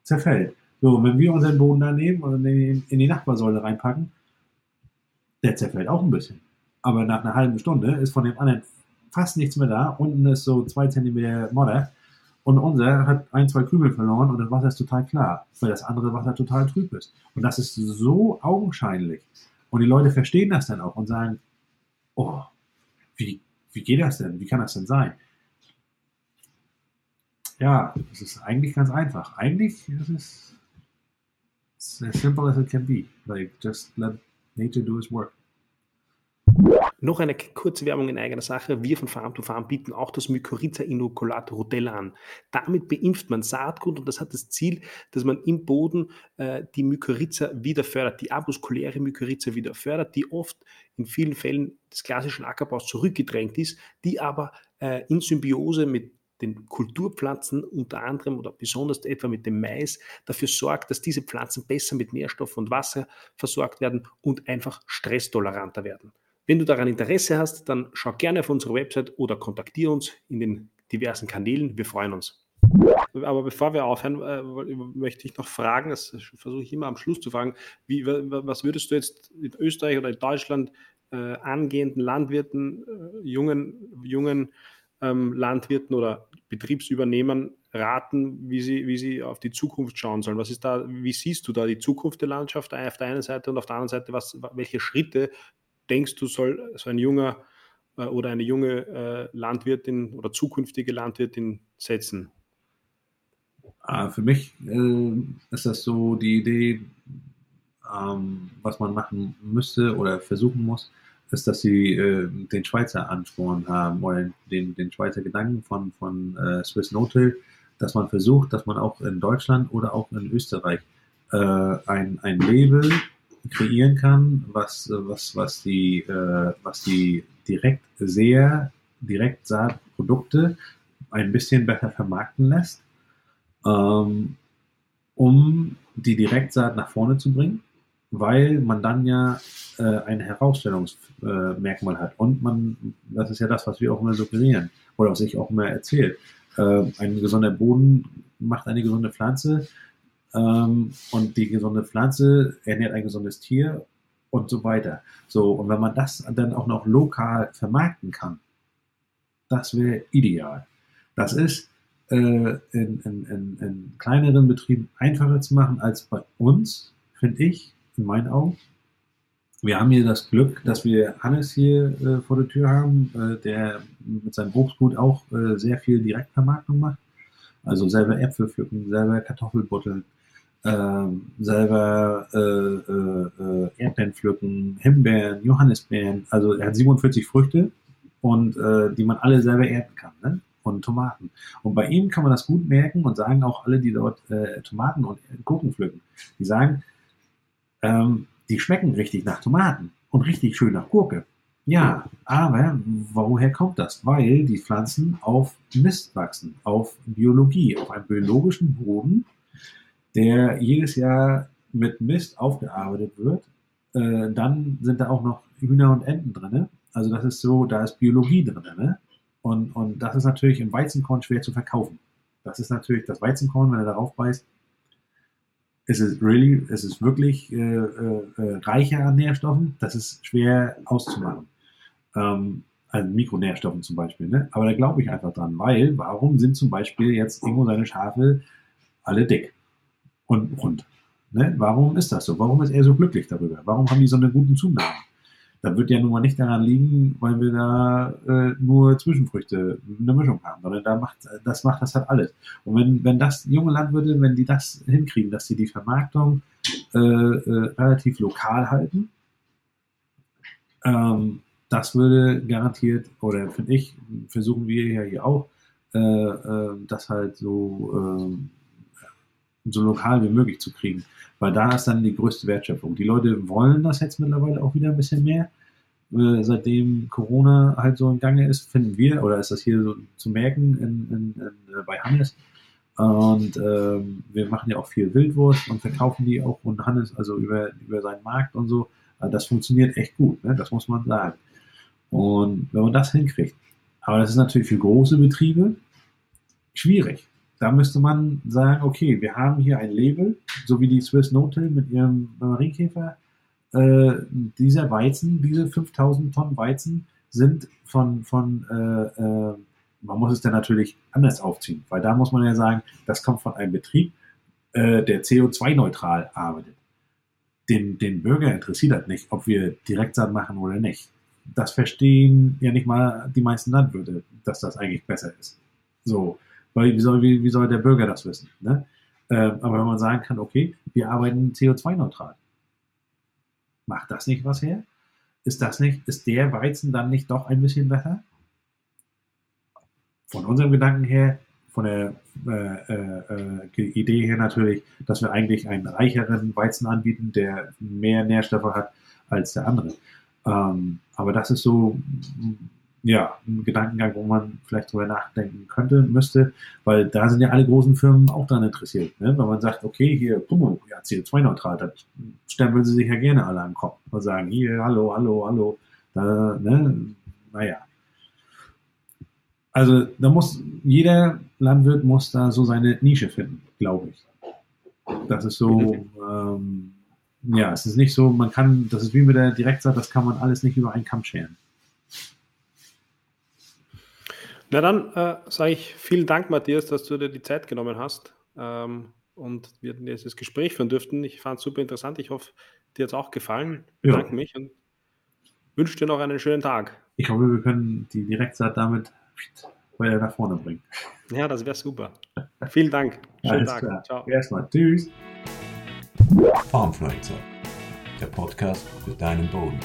zerfällt. So, wenn wir unseren Boden da nehmen und in, in die Nachbarsäule reinpacken, der zerfällt auch ein bisschen. Aber nach einer halben Stunde ist von dem anderen fast nichts mehr da. Unten ist so zwei Zentimeter Modder. Und unser hat ein, zwei Krümel verloren und das Wasser ist total klar, weil das andere Wasser total trüb ist. Und das ist so augenscheinlich. Und die Leute verstehen das dann auch und sagen, oh, wie, wie geht das denn? Wie kann das denn sein? Ja, es ist eigentlich ganz einfach. Eigentlich ist es as simple as it can be. Like, just let nature do its work. Noch eine kurze Werbung in eigener Sache. Wir von Farm to Farm bieten auch das Mykorrhiza-Inokulat Rotella an. Damit beimpft man Saatgut und das hat das Ziel, dass man im Boden äh, die Mykorrhiza wieder fördert, die avuskuläre Mykorrhiza wieder fördert, die oft in vielen Fällen des klassischen Ackerbaus zurückgedrängt ist, die aber äh, in Symbiose mit den Kulturpflanzen unter anderem oder besonders etwa mit dem Mais dafür sorgt, dass diese Pflanzen besser mit Nährstoff und Wasser versorgt werden und einfach stresstoleranter werden. Wenn du daran Interesse hast, dann schau gerne auf unsere Website oder kontaktiere uns in den diversen Kanälen. Wir freuen uns. Aber bevor wir aufhören, äh, möchte ich noch fragen, das versuche ich immer am Schluss zu fragen, wie, was würdest du jetzt in Österreich oder in Deutschland äh, angehenden Landwirten, äh, jungen, jungen ähm, Landwirten oder Betriebsübernehmern raten, wie sie, wie sie auf die Zukunft schauen sollen? Was ist da, wie siehst du da die Zukunft der Landschaft auf der einen Seite und auf der anderen Seite, was, welche Schritte denkst du, soll so ein junger äh, oder eine junge äh, Landwirtin oder zukünftige Landwirtin setzen? Ah, für mich äh, ist das so die Idee, ähm, was man machen müsste oder versuchen muss, ist, dass sie äh, den Schweizer Ansporn haben oder den, den Schweizer Gedanken von, von äh, Swiss No-Till, dass man versucht, dass man auch in Deutschland oder auch in Österreich ein, ein Label kreieren kann, was, was, was, die, äh, was die direkt sehr Direktsaatprodukte ein bisschen besser vermarkten lässt, ähm, um die Direktsaat nach vorne zu bringen, weil man dann ja äh, ein Herausstellungsmerkmal hat. Und man, das ist ja das, was wir auch immer suggerieren oder was ich auch immer erzähle. Äh, ein gesunder Boden macht eine gesunde Pflanze ähm, und die gesunde Pflanze ernährt ein gesundes Tier und so weiter. So, und wenn man das dann auch noch lokal vermarkten kann, das wäre ideal. Das ist äh, in, in, in, in, kleineren Betrieben einfacher zu machen als bei uns, finde ich, in meinen Augen. Wir haben hier das Glück, dass wir Hannes hier äh, vor der Tür haben, äh, der mit seinem Obstgut auch äh, sehr viel Direktvermarktung macht. Also selber Äpfel pflücken, selber Kartoffelbutteln, ähm, selber äh, äh, äh, Erdbeeren pflücken, Himbeeren, Johannisbeeren. Also er hat 47 Früchte und äh, die man alle selber ernten kann. Ne? Und Tomaten. Und bei ihm kann man das gut merken und sagen auch alle, die dort äh, Tomaten und Gurken pflücken, die sagen, ähm, die schmecken richtig nach Tomaten und richtig schön nach Gurke. Ja, aber woher kommt das? Weil die Pflanzen auf Mist wachsen, auf Biologie, auf einem biologischen Boden, der jedes Jahr mit Mist aufgearbeitet wird. Äh, dann sind da auch noch Hühner und Enten drin. Also das ist so, da ist Biologie drin. Ne? Und, und das ist natürlich im Weizenkorn schwer zu verkaufen. Das ist natürlich das Weizenkorn, wenn er darauf beißt, ist es really, ist es wirklich äh, äh, äh, reicher an Nährstoffen. Das ist schwer auszumachen. Ähm, also Mikronährstoffen zum Beispiel. Ne? Aber da glaube ich einfach dran, weil warum sind zum Beispiel jetzt Ingo seine Schafe alle dick? Und rund. Ne? Warum ist das so? Warum ist er so glücklich darüber? Warum haben die so eine guten Zunahmen? Das wird ja nun mal nicht daran liegen, weil wir da äh, nur Zwischenfrüchte, eine Mischung haben, sondern da macht, das macht das halt alles. Und wenn, wenn das junge Landwirte, wenn die das hinkriegen, dass sie die Vermarktung äh, äh, relativ lokal halten, ähm, das würde garantiert, oder finde ich, versuchen wir ja hier auch, äh, äh, das halt so so lokal wie möglich zu kriegen. Weil da ist dann die größte Wertschöpfung. Die Leute wollen das jetzt mittlerweile auch wieder ein bisschen mehr. Äh, seitdem Corona halt so im Gange ist, finden wir, oder ist das hier so zu merken in, in, in, äh, bei Hannes. Und ähm, wir machen ja auch viel Wildwurst und verkaufen die auch und Hannes, also über, über seinen Markt und so. Also das funktioniert echt gut, ne? das muss man sagen. Und wenn man das hinkriegt, aber das ist natürlich für große Betriebe schwierig. Da müsste man sagen, okay, wir haben hier ein Label, so wie die Swiss Notel mit ihrem Marienkäfer. Äh, dieser Weizen, diese 5000 Tonnen Weizen sind von, von äh, äh, man muss es dann natürlich anders aufziehen, weil da muss man ja sagen, das kommt von einem Betrieb, äh, der CO2-neutral arbeitet. Den, den Bürger interessiert das nicht, ob wir Direktsaat machen oder nicht. Das verstehen ja nicht mal die meisten Landwirte, dass das eigentlich besser ist. So, weil wie soll, wie, wie soll der Bürger das wissen? Ne? Ähm, aber wenn man sagen kann, okay, wir arbeiten CO2-neutral, macht das nicht was her? Ist das nicht, ist der Weizen dann nicht doch ein bisschen besser? Von unserem Gedanken her, von der äh, äh, äh Idee her natürlich, dass wir eigentlich einen reicheren Weizen anbieten, der mehr Nährstoffe hat als der andere. Ähm, aber das ist so ja, ein Gedankengang, wo man vielleicht drüber nachdenken könnte, müsste, weil da sind ja alle großen Firmen auch daran interessiert. Ne? Wenn man sagt, okay, hier, Pummo, ja, CO2-neutral, das stempeln sie sich ja gerne alle am Kopf und sagen, hier, hallo, hallo, hallo, da, ne, naja. Also da muss, jeder Landwirt muss da so seine Nische finden, glaube ich. Das ist so, ähm, ja, es ist nicht so, man kann, das ist wie mit der Direktsaat, das kann man alles nicht über einen Kamm scheren. Na dann äh, sage ich vielen Dank, Matthias, dass du dir die Zeit genommen hast ähm, und wir dieses Gespräch führen dürften. Ich fand es super interessant. Ich hoffe, dir hat es auch gefallen. Ich bedanke ja. mich und wünsche dir noch einen schönen Tag. Ich hoffe, wir können die Direktsaat damit weiter nach vorne bringen. Ja, das wäre super. Vielen Dank. Schönen Alles Tag. Klar. Ciao. Erstmal. Tschüss. Farmfluencer, der Podcast für deinen Boden.